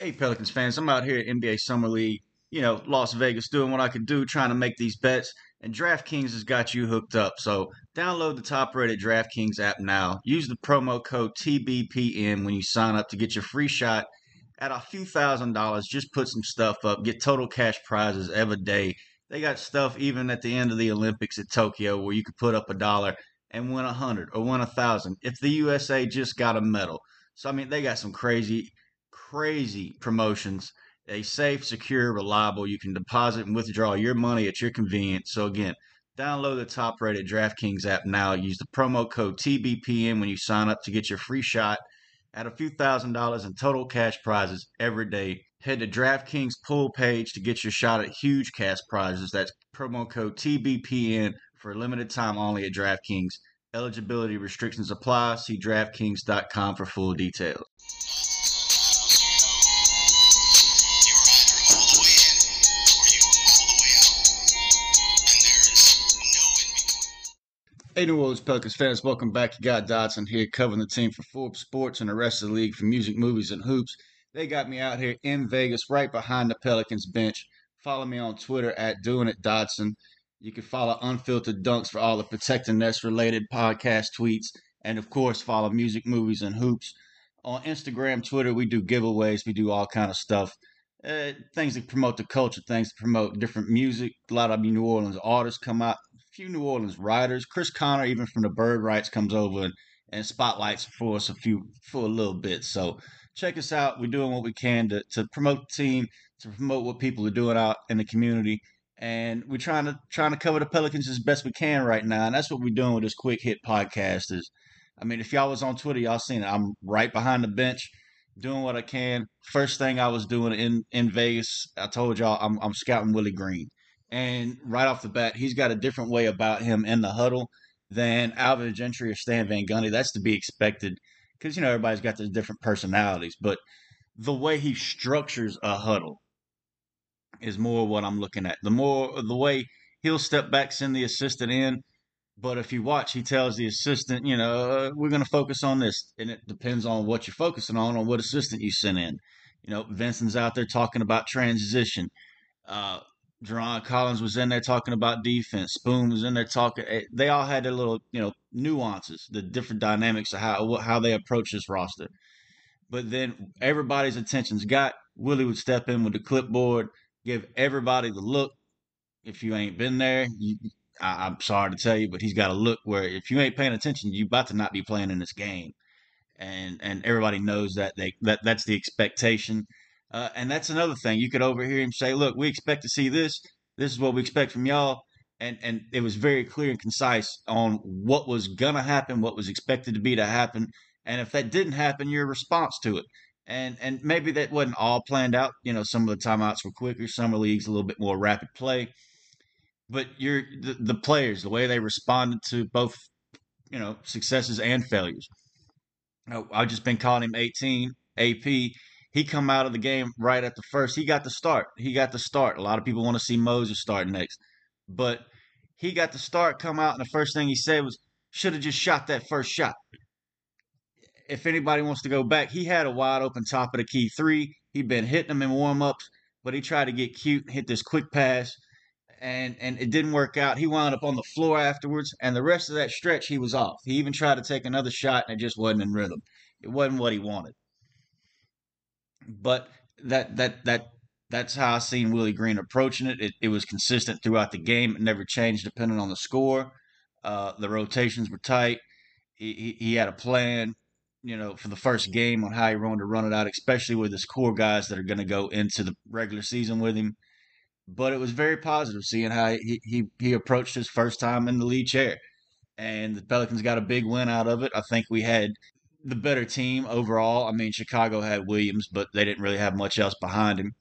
Hey, Pelicans fans, I'm out here at NBA Summer League, you know, Las Vegas, doing what I can do, trying to make these bets. And DraftKings has got you hooked up. So download the top rated DraftKings app now. Use the promo code TBPN when you sign up to get your free shot at a few thousand dollars. Just put some stuff up, get total cash prizes every day. They got stuff even at the end of the Olympics at Tokyo where you could put up a dollar and win a hundred or win a thousand if the USA just got a medal. So I mean, they got some crazy crazy promotions. A safe, secure, reliable. You can deposit and withdraw your money at your convenience. So again, download the top-rated DraftKings app now. Use the promo code TBPN when you sign up to get your free shot at a few thousand dollars in total cash prizes every day. Head to DraftKings pool page to get your shot at huge cash prizes. That's promo code TBPN for a limited time only at DraftKings. Eligibility restrictions apply. See DraftKings.com for full details. Hey, New Orleans Pelicans fans, welcome back. You got Dodson here covering the team for Forbes Sports and the rest of the league for music, movies, and hoops. They got me out here in Vegas, right behind the Pelicans bench. Follow me on Twitter at Doing It Dodson. You can follow Unfiltered Dunks for all the Protecting Nest related podcast tweets. And of course, follow Music, Movies, and Hoops. On Instagram, Twitter, we do giveaways. We do all kind of stuff. Uh, things that promote the culture, things to promote different music. A lot of New Orleans artists come out few New Orleans writers. Chris Connor, even from the Bird Writes, comes over and, and spotlights for us a few for a little bit. So check us out. We're doing what we can to, to promote the team, to promote what people are doing out in the community. And we're trying to trying to cover the Pelicans as best we can right now. And that's what we're doing with this quick hit podcast is I mean, if y'all was on Twitter, y'all seen it. I'm right behind the bench doing what I can. First thing I was doing in, in Vegas, I told y'all I'm, I'm scouting Willie Green. And right off the bat, he's got a different way about him in the huddle than Alvin Gentry or Stan Van Gundy. That's to be expected because, you know, everybody's got their different personalities. But the way he structures a huddle is more what I'm looking at. The more, the way he'll step back, send the assistant in. But if you watch, he tells the assistant, you know, uh, we're going to focus on this. And it depends on what you're focusing on, on what assistant you send in. You know, Vincent's out there talking about transition. Uh, Jarron Collins was in there talking about defense. Spoon was in there talking. Eh, they all had their little, you know, nuances, the different dynamics of how how they approach this roster. But then everybody's attention's got. Willie would step in with the clipboard, give everybody the look. If you ain't been there, you, I, am sorry to tell you, but he's got a look where if you ain't paying attention, you about to not be playing in this game. And and everybody knows that they that that's the expectation. Uh, and that's another thing. You could overhear him say, "Look, we expect to see this. This is what we expect from y'all." And and it was very clear and concise on what was gonna happen, what was expected to be to happen, and if that didn't happen, your response to it. And and maybe that wasn't all planned out. You know, some of the timeouts were quicker. Summer leagues a little bit more rapid play. But you're the, the players, the way they responded to both, you know, successes and failures. I've just been calling him 18 AP he come out of the game right at the first. He got the start. He got the start. A lot of people want to see Moses start next, but he got the start. Come out, and the first thing he said was, "Should have just shot that first shot." If anybody wants to go back, he had a wide open top of the key three. He'd been hitting them in warm ups, but he tried to get cute hit this quick pass, and and it didn't work out. He wound up on the floor afterwards, and the rest of that stretch he was off. He even tried to take another shot, and it just wasn't in rhythm. It wasn't what he wanted. But that that that that's how I seen Willie Green approaching it. It, it was consistent throughout the game. It never changed depending on the score. Uh, the rotations were tight. He, he, he had a plan, you know, for the first game on how he wanted to run it out, especially with his core guys that are going to go into the regular season with him. But it was very positive seeing how he, he, he approached his first time in the lead chair. And the Pelicans got a big win out of it. I think we had the better team overall. I mean, Chicago had Williams, but they didn't really have much else behind him.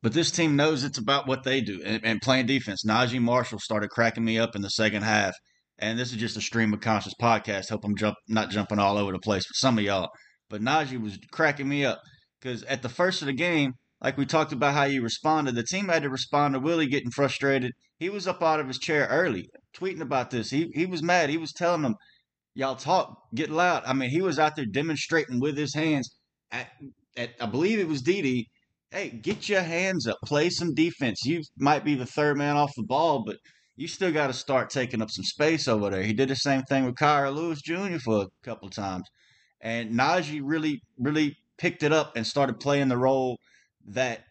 But this team knows it's about what they do and, and playing defense. Naji Marshall started cracking me up in the second half. And this is just a stream of conscious podcast. Hope I'm jump not jumping all over the place for some of y'all. But Naji was cracking me up because at the first of the game, like we talked about how you responded, the team had to respond to Willie getting frustrated. He was up out of his chair early, tweeting about this. He he was mad. He was telling them, y'all talk, get loud. I mean, he was out there demonstrating with his hands. at, I believe it was Didi. Hey, get your hands up, play some defense. You might be the third man off the ball, but you still got to start taking up some space over there. He did the same thing with Kira Lewis Jr. for a couple times, and Naji really, really picked it up and started playing the role that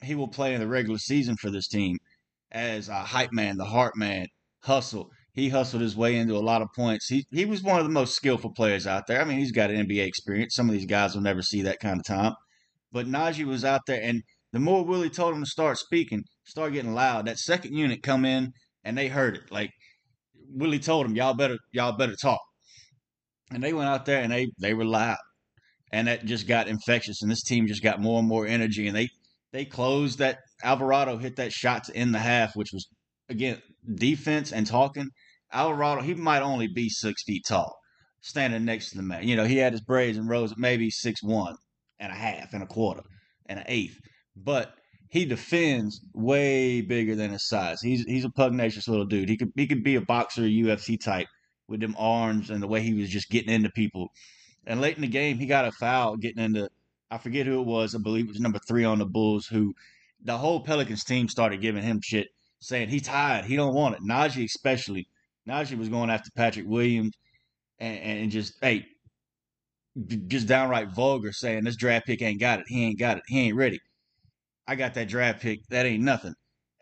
he will play in the regular season for this team as a hype man, the heart man, hustle. He hustled his way into a lot of points. He he was one of the most skillful players out there. I mean, he's got an NBA experience. Some of these guys will never see that kind of time. But Naji was out there, and the more Willie told him to start speaking, start getting loud, that second unit come in and they heard it. Like Willie told them, y'all better y'all better talk. And they went out there and they they were loud, and that just got infectious. And this team just got more and more energy, and they they closed that. Alvarado hit that shot to end the half, which was again defense and talking. Alvarado, he might only be six feet tall, standing next to the man. You know, he had his braids and rose maybe six one and a half and a quarter and an eighth, but he defends way bigger than his size. He's he's a pugnacious little dude. He could he could be a boxer, UFC type with them arms and the way he was just getting into people. And late in the game, he got a foul getting into I forget who it was. I believe it was number three on the Bulls. Who the whole Pelicans team started giving him shit, saying he's tired, he don't want it. Naji especially. Naji was going after Patrick Williams and, and just hey, just downright vulgar, saying this draft pick ain't got it. He ain't got it. He ain't ready. I got that draft pick. That ain't nothing.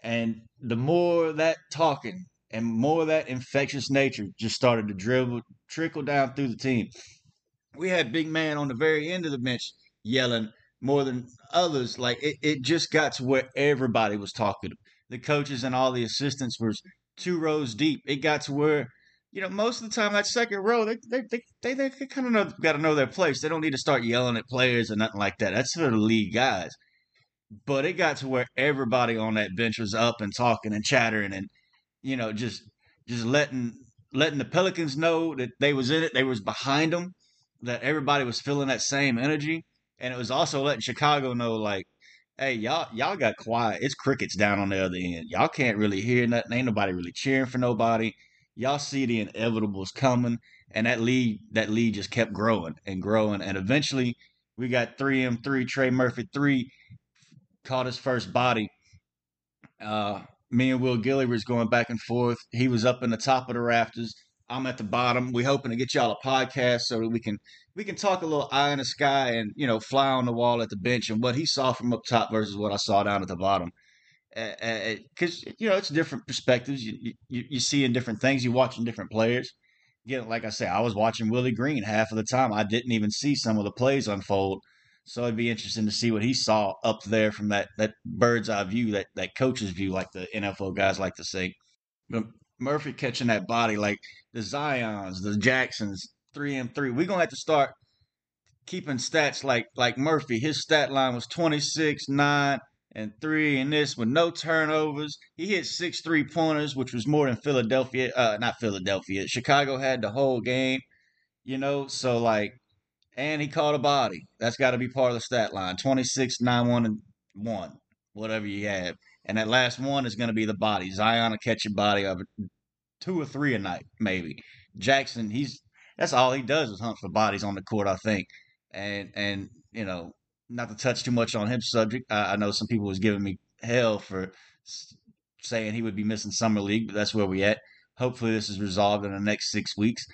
And the more that talking and more that infectious nature just started to dribble, trickle down through the team. We had big man on the very end of the bench yelling more than others. Like it, it just got to where everybody was talking. The coaches and all the assistants were two rows deep. It got to where, you know, most of the time that second row, they they they they, they kind of know, got to know their place. They don't need to start yelling at players or nothing like that. That's for the league guys. But it got to where everybody on that bench was up and talking and chattering and, you know, just just letting letting the Pelicans know that they was in it, they was behind them, that everybody was feeling that same energy, and it was also letting Chicago know like, hey, y'all y'all got quiet. It's crickets down on the other end. Y'all can't really hear nothing. Ain't nobody really cheering for nobody. Y'all see the inevitables coming, and that lead that lead just kept growing and growing, and eventually we got 3M3 Trey Murphy three caught his first body. Uh, me and Will Guillory was going back and forth. He was up in the top of the rafters. I'm at the bottom. We're hoping to get y'all a podcast so that we can we can talk a little eye in the sky and you know fly on the wall at the bench and what he saw from up top versus what I saw down at the bottom. Because uh, uh, you know it's different perspectives. You, you you seeing different things. You're watching different players. Again, like I say, I was watching Willie Green half of the time. I didn't even see some of the plays unfold so it'd be interesting to see what he saw up there from that that bird's eye view, that that coach's view, like the NFL guys like to say. Murphy catching that body, like the Zions, the Jaxsons, three and three. We're gonna have to start keeping stats like like Murphy. His stat line was 26, 9, and 3 and this with no turnovers. He hit six three pointers, which was more than Philadelphia uh not Philadelphia. Chicago had the whole game. You know, so like and he caught a body. That's got to be part of the stat line 26, 9, 1, and 1, whatever you have. And that last one is going to be the body. Zion will catch a body of two or three a night, maybe. Jaxson, he's that's all he does is hunt for bodies on the court, I think. And and you know, not to touch too much on his subject. I, I know some people was giving me hell for saying he would be missing summer league, but that's where we at. Hopefully, this is resolved in the next six weeks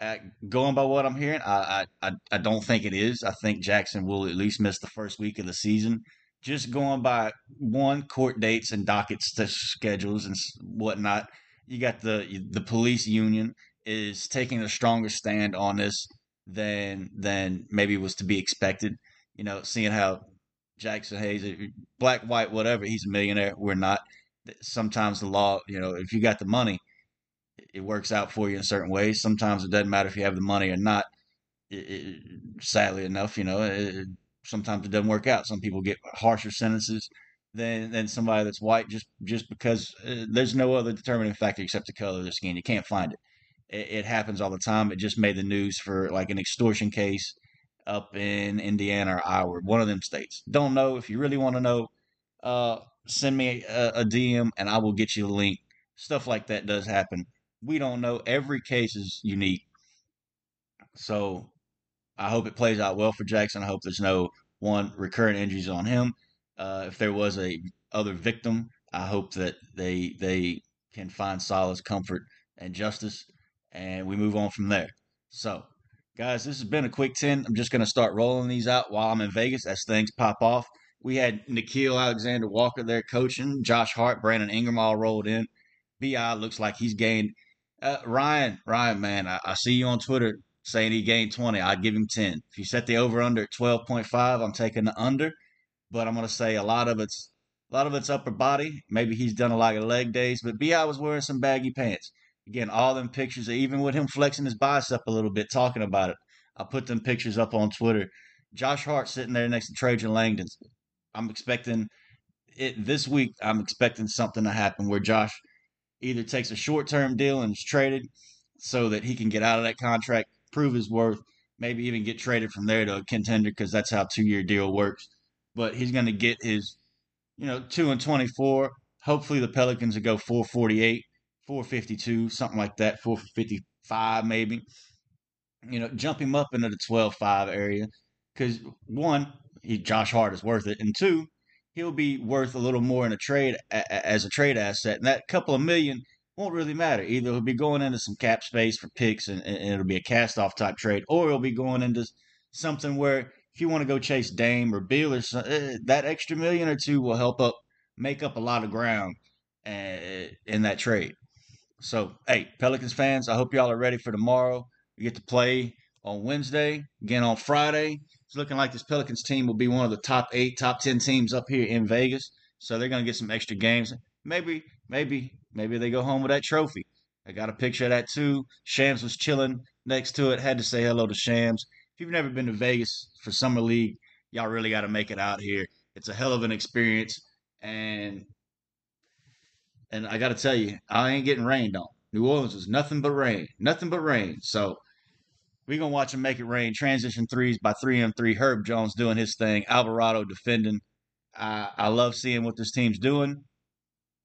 uh, going by what I'm hearing, I, I I don't think it is. I think Jaxson will at least miss the first week of the season. Just going by one court dates and docket schedules and whatnot, you got the the police union is taking a stronger stand on this than than maybe was to be expected. You know, seeing how Jaxson Hayes, uh, black, white, whatever, he's a millionaire. We're not. Sometimes the law, you know, if you got the money, it works out for you in certain ways. Sometimes it doesn't matter if you have the money or not. It, it, sadly enough, you know, it, sometimes it doesn't work out. Some people get harsher sentences than than somebody that's white just just because uh, there's no other determining factor except the color of their skin. You can't find it. it. It happens all the time. It just made the news for like an extortion case up in Indiana or Iowa, one of them states. Don't know if you really want to know. Uh, send me a, a DM and I will get you the link. Stuff like that does happen we don't know. Every case is unique. So I hope it plays out well for Jaxson. I hope there's no one recurrent injuries on him. Uh, if there was a other victim, I hope that they they can find solace, comfort, and justice, and we move on from there. So, guys, this has been a quick ten. I'm just gonna start rolling these out while I'm in Vegas as things pop off. We had Nickeil Alexander Walker there coaching, Josh Hart, Brandon Ingram all rolled in. Bi looks like he's gained. Uh, Ryan, Ryan, man, I, I see you on Twitter saying he gained 20. I'd give him 10. If you set the over under at 12.5, I'm taking the under. But I'm going to say a lot of it's a lot of it's upper body. Maybe he's done a lot of leg days, but Bi was wearing some baggy pants. Again, all them pictures, even with him flexing his bicep a little bit, talking about it. I put them pictures up on Twitter. Josh Hart sitting there next to Trajan Langdon. I'm expecting it this week. I'm expecting something to happen where Josh either takes a short term deal and is traded so that he can get out of that contract, prove his worth, maybe even get traded from there to a contender because that's how two year deal works. But he's going to get his, you know, two and twenty four. Hopefully the Pelicans will go four forty eight, four fifty two, something like that, four fifty five maybe. You know, jump him up into the 12-5 area because one, he, Josh Hart is worth it, and two, he'll be worth a little more in a trade as a trade asset. And that couple of million won't really matter. Either he'll be going into some cap space for picks and, and it'll be a cast off type trade, or he'll be going into something where if you want to go chase Dame or Beal or something, eh, that extra million or two will help up make up a lot of ground uh, in that trade. So, hey, Pelicans fans, I hope y'all are ready for tomorrow. We get to play on Wednesday, again on Friday. It's looking like this Pelicans team will be one of the top eight, top 10 teams up here in Vegas. So they're going to get some extra games. Maybe, maybe, maybe they go home with that trophy. I got a picture of that too. Shams was chilling next to it. Had to say hello to Shams. If you've never been to Vegas for Summer League, y'all really got to make it out here. It's a hell of an experience. And and I got to tell you, I ain't getting rained on. New Orleans was nothing but rain, nothing but rain. So we're to watch him make it rain. Transition threes by 3M3. Herb Jones doing his thing. Alvarado defending. I, I love seeing what this team's doing.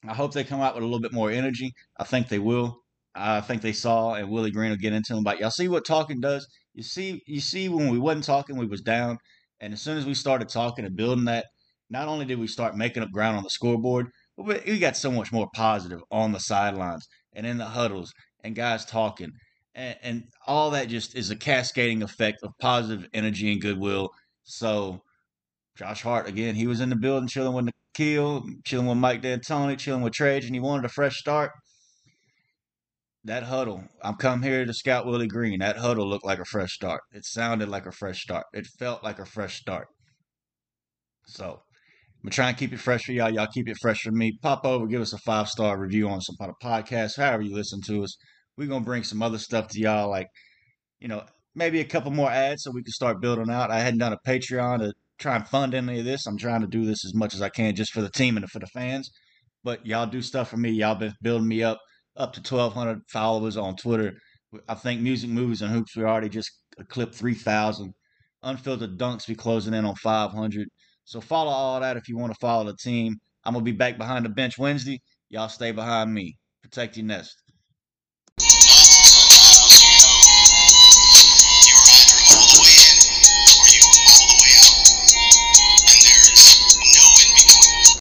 I hope they come out with a little bit more energy. I think they will. I think they saw, and Willie Green will get into them. But y'all see what talking does. You see, you see when we wasn't talking, we was down, and as soon as we started talking and building that, not only did we start making up ground on the scoreboard, but we got so much more positive on the sidelines and in the huddles and guys talking and, and all that just is a cascading effect of positive energy and goodwill. So Josh Hart again, he was in the building chilling with Nickeil, chilling with Mike D'Antoni, chilling with Trage, and he wanted a fresh start. That huddle, I'm come here to scout Willie Green. That huddle looked like a fresh start. It sounded like a fresh start. It felt like a fresh start. So I'm gonna try and keep it fresh for y'all. Y'all keep it fresh for me. Pop over, give us a five star review on some kind of podcast, however you listen to us we're gonna bring some other stuff to y'all, like you know maybe a couple more ads so we can start building out. I hadn't done a Patreon to try and fund any of this. I'm trying to do this as much as I can just for the team and for the fans. But y'all do stuff for me. Y'all been building me up up to 1,200 followers on Twitter. I think music, movies, and hoops we already just clipped 3,000. Unfiltered dunks we closing in on 500. So follow all that if you want to follow the team. I'm gonna be back behind the bench Wednesday. Y'all stay behind me. Protect your nest.